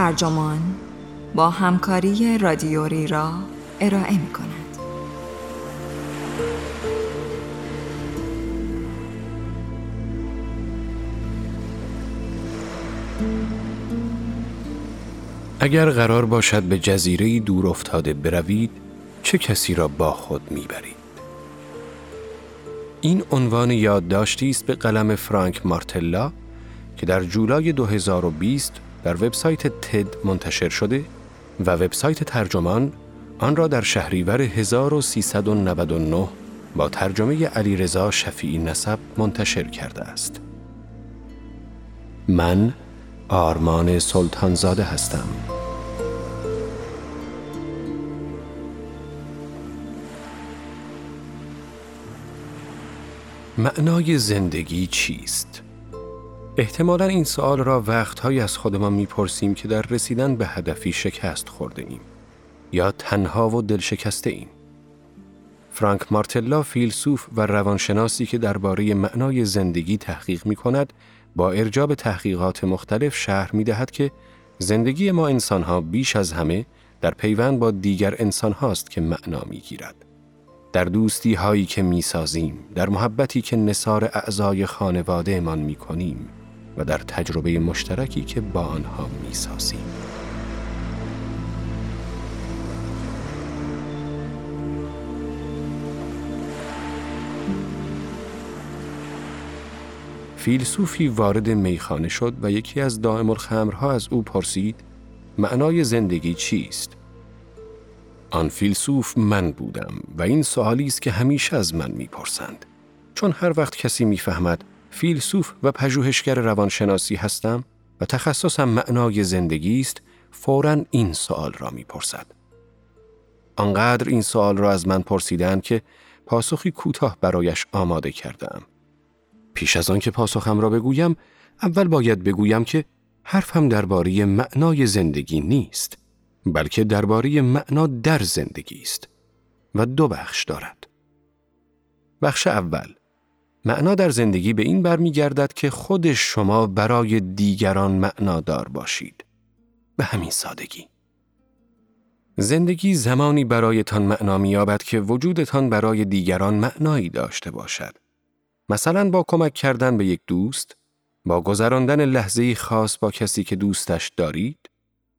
ترجمان با همکاری رادیوری را ارائه می کند. اگر قرار باشد به جزیره دور افتاده بروید چه کسی را با خود می‌برید این عنوان یادداشتی است به قلم فرانک مارتلا که در جولای 2020 در وبسایت تد منتشر شده و وبسایت ترجمان آن را در شهریور 1399 با ترجمه علیرضا شفیعی نسب منتشر کرده است. من آرمان سلطانزاده هستم. معنای زندگی چیست؟ احتمالا این سوال را وقتهایی از خودمان می‌پرسیم که در رسیدن به هدفی شکست خورده ایم یا تنها و دلشکسته ایم. فرانک مارتلا فیلسوف و روانشناسی که درباره معنای زندگی تحقیق می کند با ارجاب تحقیقات مختلف شهر می دهد که زندگی ما انسانها بیش از همه در پیوند با دیگر انسان هاست که معنا می گیرد. در دوستی هایی که می سازیم، در محبتی که نصار اعضای خانواده من می کنیم و در تجربه مشترکی که با آنها می سازیم. فیلسوفی وارد میخانه شد و یکی از دائم الخمرها از او پرسید معنای زندگی چیست؟ آن فیلسوف من بودم و این سوالی است که همیشه از من می‌پرسند چون هر وقت کسی می‌فهمد فیلسوف و پژوهشگر روانشناسی هستم و تخصصم معنای زندگی است فورا این سوال را می‌پرسد آنقدر این سوال را از من پرسیدند که پاسخی کوتاه برایش آماده کردم پیش از آن که پاسخم را بگویم اول باید بگویم که حرفم درباره معنای زندگی نیست بلکه درباره معنا در زندگی است و دو بخش دارد. بخش اول معنا در زندگی به این برمیگردد که خود شما برای دیگران معنادار باشید. به همین سادگی. زندگی زمانی برایتان معنا می‌یابد که وجودتان برای دیگران معنایی داشته باشد. مثلا با کمک کردن به یک دوست، با گذراندن لحظه خاص با کسی که دوستش دارید،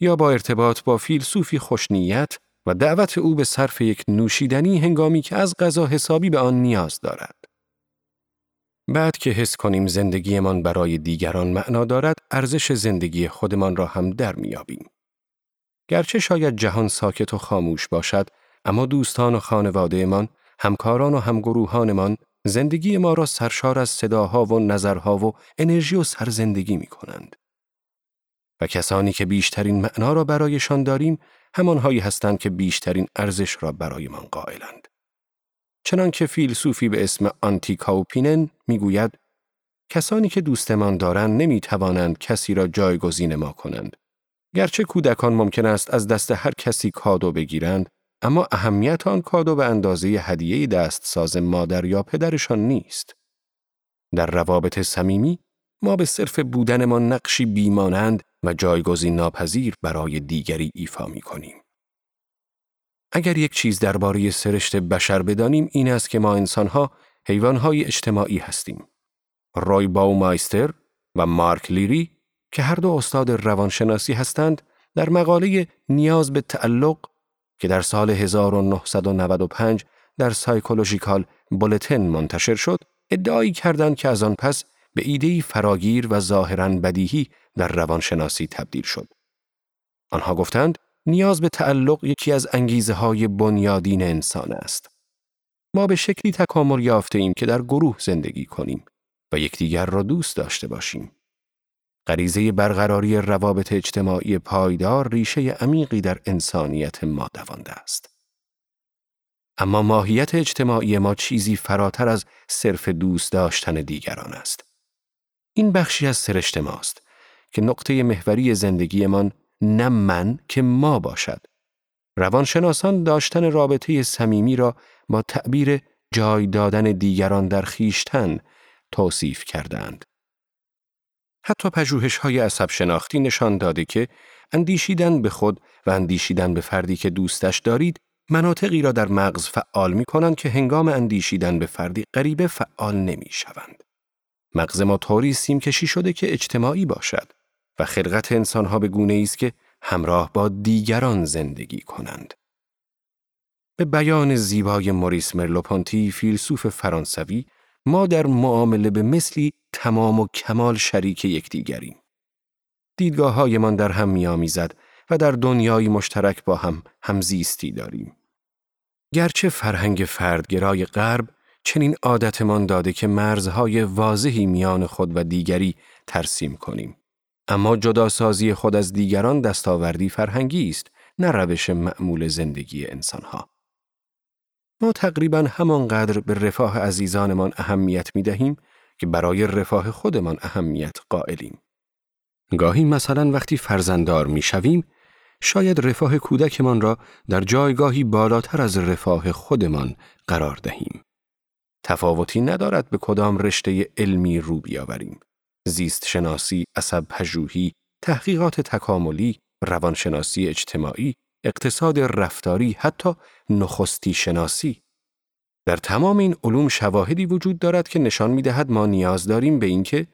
یا با ارتباط با فیلسوفی خوشنیت و دعوت او به صرف یک نوشیدنی هنگامی که از غذا حسابی به آن نیاز دارد. بعد که حس کنیم زندگیمان برای دیگران معنا دارد، ارزش زندگی خودمان را هم در میابیم. گرچه شاید جهان ساکت و خاموش باشد، اما دوستان و خانوادهمان، همکاران و همگروهانمان زندگی ما را سرشار از صداها و نظرها و انرژی و سرزندگی می کنند. و کسانی که بیشترین معنا را برایشان داریم همانهایی هستند که بیشترین ارزش را برایمان قائلند. چنانکه فیلسوفی به اسم آنتیکاوپینن می‌گوید کسانی که دوستمان دارند نمی توانند کسی را جایگزین ما کنند. گرچه کودکان ممکن است از دست هر کسی کادو بگیرند اما اهمیت آن کادو به اندازه هدیه دستساز مادر یا پدرشان نیست. در روابط صمیمی ما به صرف بودنمان نقشی بیمانند و جایگزین ناپذیر برای دیگری ایفا می کنیم. اگر یک چیز درباره سرشت بشر بدانیم این است که ما انسانها حیوانهای اجتماعی هستیم. روی باومایستر و مارک لیری که هر دو استاد روانشناسی هستند در مقاله نیاز به تعلق که در سال 1995 در سایکولوژیکال بولتن منتشر شد ادعایی کردند که از آن پس به ایدهی فراگیر و ظاهرا بدیهی در روانشناسی تبدیل شد. آنها گفتند نیاز به تعلق یکی از انگیزه های بنیادین انسان است. ما به شکلی تکامل یافته ایم که در گروه زندگی کنیم و یکدیگر را دوست داشته باشیم. غریزه برقراری روابط اجتماعی پایدار ریشه عمیقی در انسانیت ما دوانده است. اما ماهیت اجتماعی ما چیزی فراتر از صرف دوست داشتن دیگران است. این بخشی از سرشت ماست که نقطه محوری زندگیمان نه من که ما باشد. روانشناسان داشتن رابطه صمیمی را با تعبیر جای دادن دیگران در خیشتن توصیف کردند. حتی پژوهش های عصب شناختی نشان داده که اندیشیدن به خود و اندیشیدن به فردی که دوستش دارید مناطقی را در مغز فعال می کنند که هنگام اندیشیدن به فردی غریبه فعال نمی شوند. مغز ما طوری سیم کشی شده که اجتماعی باشد و خلقت انسانها به گونه است که همراه با دیگران زندگی کنند. به بیان زیبای موریس مرلوپانتی فیلسوف فرانسوی ما در معامله به مثلی تمام و کمال شریک یکدیگریم. دیدگاه هایمان در هم میآمیزد و در دنیای مشترک با هم همزیستی داریم. گرچه فرهنگ فردگرای غرب چنین عادتمان داده که مرزهای واضحی میان خود و دیگری ترسیم کنیم. اما جداسازی خود از دیگران دستاوردی فرهنگی است، نه روش معمول زندگی انسانها. ما تقریبا همانقدر به رفاه عزیزانمان اهمیت می دهیم که برای رفاه خودمان اهمیت قائلیم. گاهی مثلا وقتی فرزنددار می شویم، شاید رفاه کودکمان را در جایگاهی بالاتر از رفاه خودمان قرار دهیم. تفاوتی ندارد به کدام رشته علمی رو بیاوریم. زیست شناسی، عصب پژوهی، تحقیقات تکاملی، روانشناسی اجتماعی، اقتصاد رفتاری، حتی نخستی شناسی. در تمام این علوم شواهدی وجود دارد که نشان می دهد ما نیاز داریم به اینکه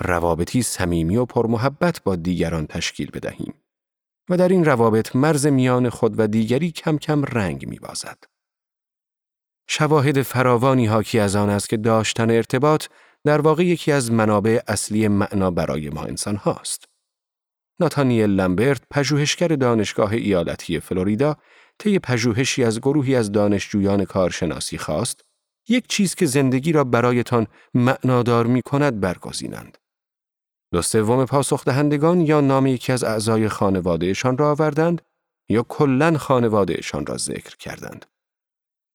روابطی صمیمی و پرمحبت با دیگران تشکیل بدهیم. و در این روابط مرز میان خود و دیگری کم کم رنگ می بازد. شواهد فراوانی حاکی از آن است که داشتن ارتباط در واقع یکی از منابع اصلی معنا برای ما انسان هاست. ناتانیل لمبرت پژوهشگر دانشگاه ایالتی فلوریدا طی پژوهشی از گروهی از دانشجویان کارشناسی خواست یک چیز که زندگی را برایتان معنادار می کند برگزینند. دو سوم پاسخ دهندگان یا نام یکی از اعضای خانوادهشان را آوردند یا کلا خانوادهشان را ذکر کردند.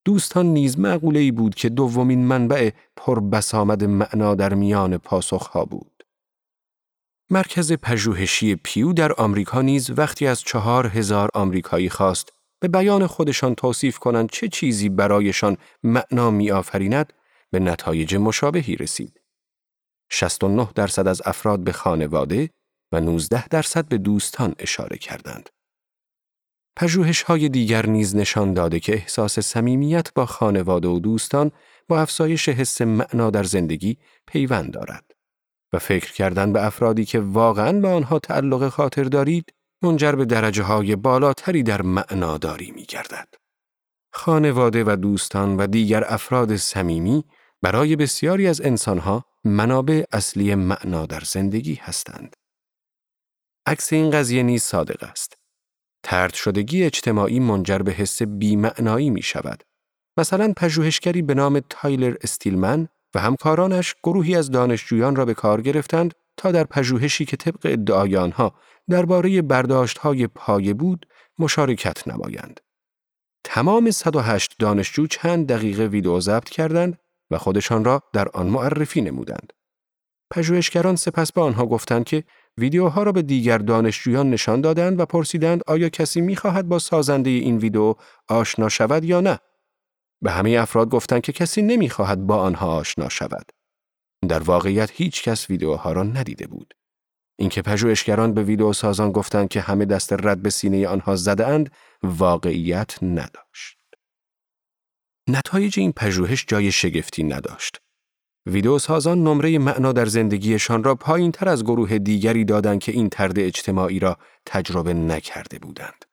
دوستان نیز معقوله ای بود که دومین منبع پربسامد معنا در میان پاسخها بود. مرکز پژوهشی پیو در آمریکا نیز وقتی از چهار هزار آمریکایی خواست به بیان خودشان توصیف کنند چه چیزی برایشان معنا می آفریند به نتایج مشابهی رسید. 69 درصد از افراد به خانواده و 19 درصد به دوستان اشاره کردند. پژوهش های دیگر نیز نشان داده که احساس صمیمیت با خانواده و دوستان با افزایش حس معنا در زندگی پیوند دارد و فکر کردن به افرادی که واقعا به آنها تعلق خاطر دارید منجر به درجه های بالاتری در معناداری می گردد. خانواده و دوستان و دیگر افراد صمیمی برای بسیاری از انسانها منابع اصلی معنا در زندگی هستند. عکس این قضیه نیز صادق است. ترد شدگی اجتماعی منجر به حس بیمعنایی می شود. مثلا پژوهشگری به نام تایلر استیلمن و همکارانش گروهی از دانشجویان را به کار گرفتند تا در پژوهشی که طبق ادعای آنها درباره برداشت‌های پایه بود مشارکت نمایند. تمام 108 دانشجو چند دقیقه ویدئو ضبط کردند و خودشان را در آن معرفی نمودند. پژوهشگران سپس به آنها گفتند که ویدیوها را به دیگر دانشجویان نشان دادند و پرسیدند آیا کسی می‌خواهد با سازنده این ویدیو آشنا شود یا نه. به همه افراد گفتند که کسی نمی‌خواهد با آنها آشنا شود. در واقعیت هیچ کس ویدیوها را ندیده بود. اینکه پژوهشگران به ویدیو سازان گفتند که همه دست رد به سینه آنها زده اند واقعیت نداشت. نتایج این پژوهش جای شگفتی نداشت. ویدیو سازان نمره معنا در زندگیشان را پایین تر از گروه دیگری دادند که این ترد اجتماعی را تجربه نکرده بودند.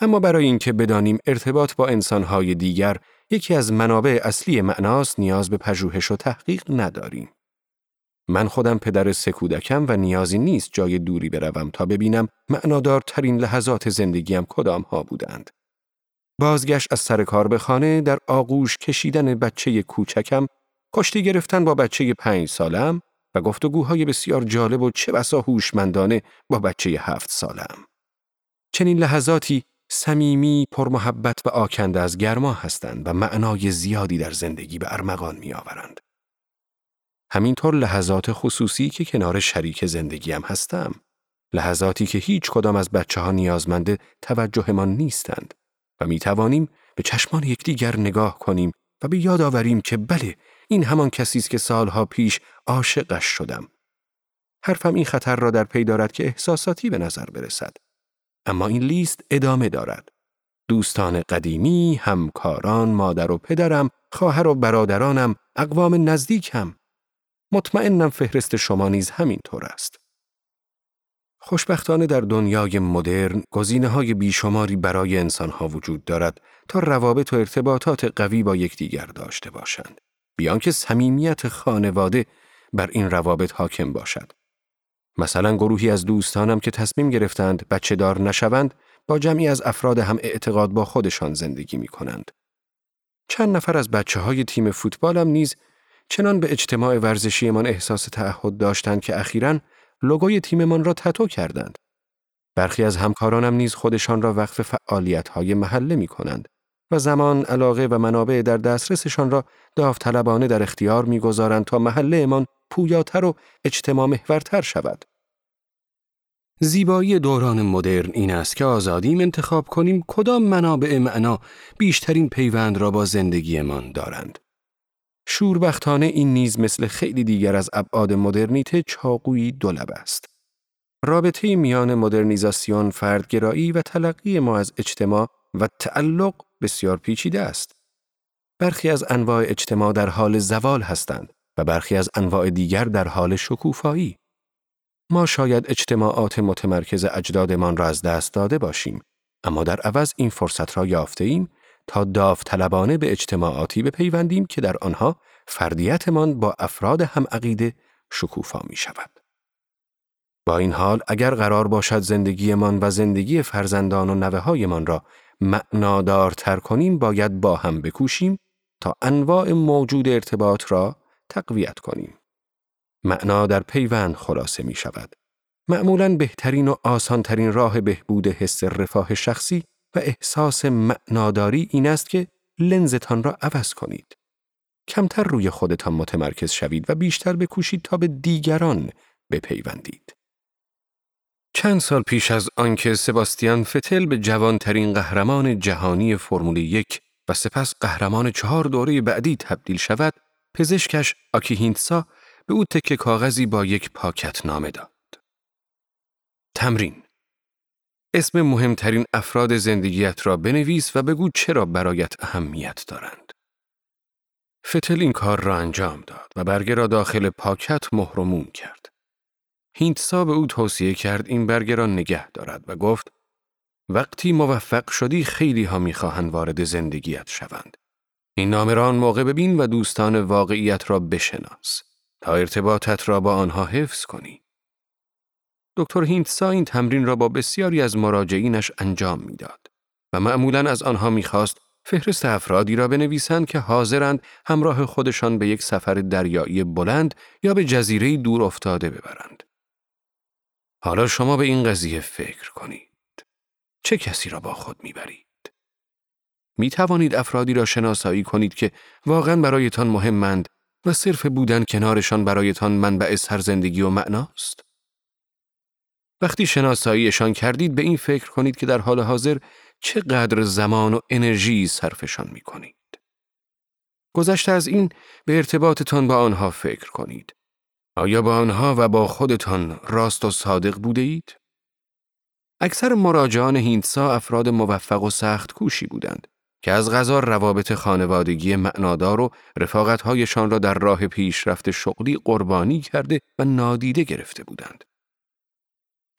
اما برای اینکه بدانیم ارتباط با انسانهای دیگر یکی از منابع اصلی معناست نیاز به پژوهش و تحقیق نداریم. من خودم پدر سه کودکم و نیازی نیست جای دوری بروم تا ببینم معنادارترین لحظات زندگیم کدام ها بودند. بازگشت از سر کار به خانه در آغوش کشیدن بچه کوچکم، کشتی گرفتن با بچه پنج سالم و گفتگوهای بسیار جالب و چه بسا هوشمندانه با بچه هفت سالم. چنین لحظاتی صمیمی، پرمحبت و آکنده از گرما هستند و معنای زیادی در زندگی به ارمغان می آورند. همینطور لحظات خصوصی که کنار شریک زندگیم هستم. لحظاتی که هیچ کدام از بچه ها نیازمند توجهمان نیستند و می توانیم به چشمان یکدیگر نگاه کنیم و به یاد آوریم که بله این همان کسی است که سالها پیش عاشقش شدم. حرفم این خطر را در پی دارد که احساساتی به نظر برسد. اما این لیست ادامه دارد. دوستان قدیمی، همکاران، مادر و پدرم، خواهر و برادرانم، اقوام نزدیکم. مطمئنم فهرست شما نیز همین طور است. خوشبختانه در دنیای مدرن گزینه های بیشماری برای انسانها وجود دارد تا روابط و ارتباطات قوی با یکدیگر داشته باشند. بیان که صمیمیت خانواده بر این روابط حاکم باشد. مثلا گروهی از دوستانم که تصمیم گرفتند بچه دار نشوند با جمعی از افراد هم اعتقاد با خودشان زندگی می کنند. چند نفر از بچه های تیم فوتبالم نیز چنان به اجتماع ورزشیمان احساس تعهد داشتند که اخیراً لوگوی تیممان را تتو کردند. برخی از همکارانم نیز خودشان را وقف فعالیت های محله می کنند و زمان، علاقه و منابع در دسترسشان را داوطلبانه در اختیار می‌گذارند تا محله امان پویاتر و اجتماع محورتر شود. زیبایی دوران مدرن این است که آزادیم انتخاب کنیم کدام منابع معنا بیشترین پیوند را با زندگیمان دارند. شوربختانه این نیز مثل خیلی دیگر از ابعاد مدرنیته چاقویی دولب است. رابطه میان مدرنیزاسیون، فردگرایی و تلقی ما از اجتماع و تعلق بسیار پیچیده است. برخی از انواع اجتماع در حال زوال هستند و برخی از انواع دیگر در حال شکوفایی. ما شاید اجتماعات متمرکز اجدادمان را از دست داده باشیم، اما در عوض این فرصت را یافته ایم تا داوطلبانه به اجتماعاتی بپیوندیم که در آنها فردیتمان با افراد هم عقیده شکوفا می شود. با این حال اگر قرار باشد زندگیمان و زندگی فرزندان و نوه هایمان را معنادارتر کنیم باید با هم بکوشیم تا انواع موجود ارتباط را تقویت کنیم. معنا در پیوند خلاصه می شود. معمولا بهترین و آسانترین راه بهبود حس رفاه شخصی و احساس معناداری این است که لنزتان را عوض کنید. کمتر روی خودتان متمرکز شوید و بیشتر بکوشید تا به دیگران بپیوندید. چند سال پیش از آنکه سباستیان فتل به جوانترین قهرمان جهانی فرمول یک و سپس قهرمان چهار دوره بعدی تبدیل شود، پزشکش آکیهینتسا به او تکه کاغذی با یک پاکت نامه داد. تمرین اسم مهمترین افراد زندگیت را بنویس و بگو چرا برایت اهمیت دارند. فتل این کار را انجام داد و برگه را داخل پاکت مهرموم کرد. هینتسا به او توصیه کرد این برگه را نگه دارد و گفت وقتی موفق شدی خیلی ها می‌خواهند وارد زندگیت شوند. این نامه را موقع ببین و دوستان واقعیت را بشناس تا ارتباطت را با آنها حفظ کنی. دکتر هینتسا این تمرین را با بسیاری از مراجعینش انجام می‌داد و معمولا از آنها می‌خواست فهرست افرادی را بنویسند که حاضرند همراه خودشان به یک سفر دریایی بلند یا به جزیره دور افتاده ببرند. حالا شما به این قضیه فکر کنید. چه کسی را با خود می‌برید؟ می توانید افرادی را شناسایی کنید که واقعا برایتان مهمند و صرف بودن کنارشان برایتان منبع سرزندگی و معناست؟ وقتی شناساییشان کردید به این فکر کنید که در حال حاضر چقدر زمان و انرژی صرفشان می کنید. گذشته از این به ارتباطتان با آنها فکر کنید. آیا با آنها و با خودتان راست و صادق بوده اید؟ اکثر مراجعان هینتسا افراد موفق و سخت کوشی بودند که از غذا روابط خانوادگی معنادار و رفاقتهایشان را در راه پیشرفت شغلی قربانی کرده و نادیده گرفته بودند.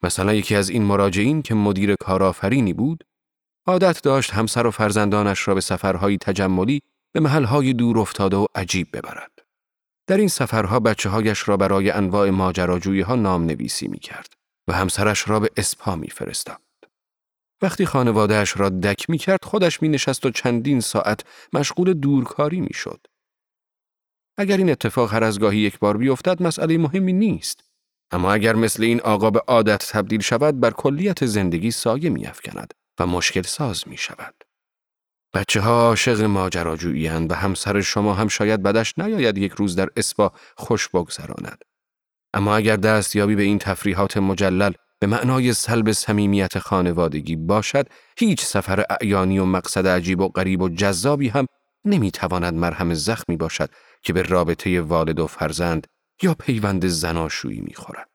مثلا یکی از این مراجعین که مدیر کارآفرینی بود، عادت داشت همسر و فرزندانش را به سفرهای تجملی به محلهای دور افتاده و عجیب ببرد. در این سفرها بچه هایش را برای انواع ماجراجویی ها نام نویسی می کرد و همسرش را به اسپا می فرستاد. وقتی خانوادهش را دک می کرد خودش می نشست و چندین ساعت مشغول دورکاری می شد. اگر این اتفاق هر از گاهی یک بار بیفتد مسئله مهمی نیست. اما اگر مثل این آقا به عادت تبدیل شود بر کلیت زندگی سایه می افکند و مشکل ساز می شود. بچه ها عاشق ماجراجویی و همسر شما هم شاید بدش نیاید یک روز در اسپا خوش بگذراند. اما اگر دستیابی به این تفریحات مجلل به معنای سلب صمیمیت خانوادگی باشد، هیچ سفر اعیانی و مقصد عجیب و غریب و جذابی هم نمی‌تواند مرهم زخمی باشد که به رابطه والد و فرزند یا پیوند زناشویی می‌خورد.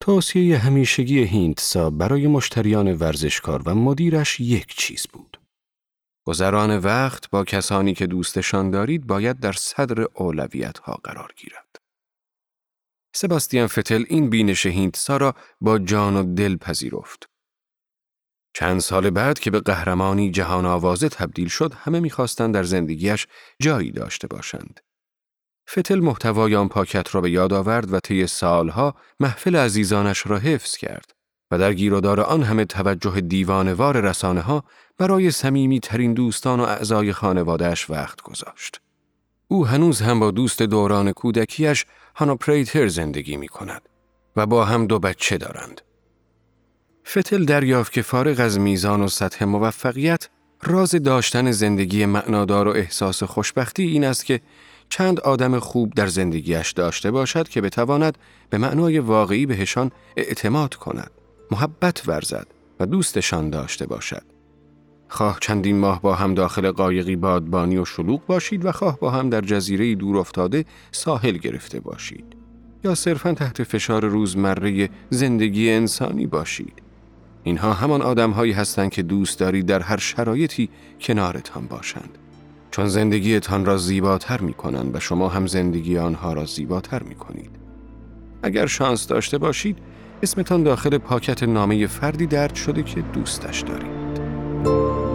توصیه همیشگی هینتسا برای مشتریان ورزشکار و مدیرش یک چیز بود. گذران وقت با کسانی که دوستشان دارید باید در صدر اولویت ها قرار گیرد. سباستیان فتل این بینش هینتسا را با جان و دل پذیرفت. چند سال بعد که به قهرمانی جهان آوازه تبدیل شد همه می‌خواستند در زندگیش جایی داشته باشند. فتل محتوای آن پاکت را به یاد آورد و طی سالها محفل عزیزانش را حفظ کرد و در گیرودار آن همه توجه دیوانوار رسانه ها برای سمیمی ترین دوستان و اعضای خانوادهش وقت گذاشت. او هنوز هم با دوست دوران کودکیش هانا پریتر زندگی می کند و با هم دو بچه دارند. فتل دریافت که فارغ از میزان و سطح موفقیت راز داشتن زندگی معنادار و احساس خوشبختی این است که چند آدم خوب در زندگیش داشته باشد که بتواند به معنای واقعی بهشان اعتماد کند، محبت ورزد و دوستشان داشته باشد. خواه چندین ماه با هم داخل قایقی بادبانی و شلوغ باشید و خواه با هم در جزیره دور افتاده ساحل گرفته باشید یا صرفا تحت فشار روزمره زندگی انسانی باشید. اینها همان آدمهایی هستند که دوست دارید در هر شرایطی کنارتان باشند. چون زندگیتان را زیباتر می کنند و شما هم زندگی آنها را زیباتر می کنید. اگر شانس داشته باشید، اسمتان داخل پاکت نامه فردی درد شده که دوستش دارید.